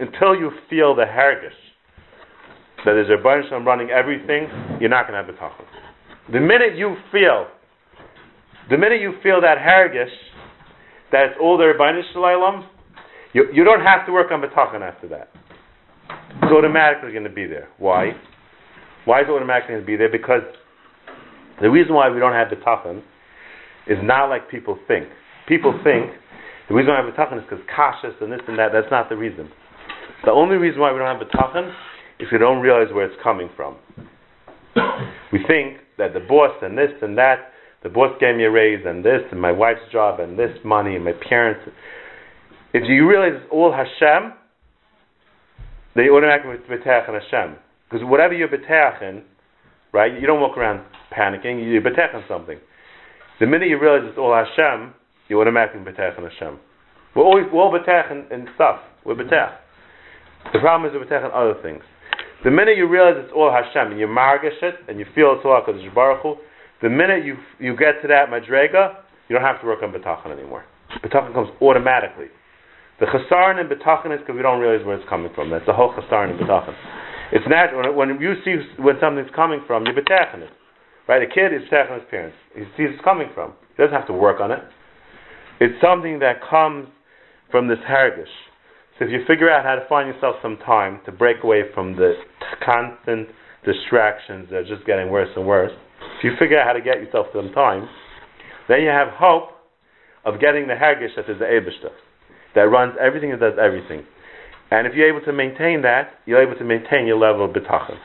until you feel the hergish that there's a bunch of running everything, you're not going to have bitachon. The minute you feel, the minute you feel that hergish, that it's all the Rebbeinu you, you don't have to work on bitachon after that. It's automatically going to be there. Why? Why is it automatically going to be there? Because the reason why we don't have the bitachon is not like people think. People think the reason why we have bitachon is because kashas and this and that. That's not the reason. The only reason why we don't have bitachon is we don't realize where it's coming from. we think that the boss and this and that, the boss gave me a raise and this and my wife's job and this money and my parents. If you realize it's all Hashem, then you automatically betach Hashem. Because whatever you're betach right, you don't walk around panicking, you betach something. The minute you realize it's all Hashem, you automatically betach Hashem. We're always we're all betach in, in stuff. We're betach. The problem is we're betach other things. The minute you realize it's all Hashem and you margish it and you feel it's all HaKadosh Baruch Hu, the minute you you get to that madrega, you don't have to work on bitachon anymore. Bitachon comes automatically. The chasaron in bitachon is because we don't realize where it's coming from. That's the whole chasaron in bitachon. It's natural when you see when something's coming from, you're it. Right? A kid is betachan his parents. He sees it's coming from. He doesn't have to work on it. It's something that comes from this heritage. So if you figure out how to find yourself some time to break away from the constant distractions that are just getting worse and worse, if you figure out how to get yourself some time, then you have hope of getting the hergish that is the Ebishta, that runs everything and does everything. And if you're able to maintain that, you're able to maintain your level of bitachon.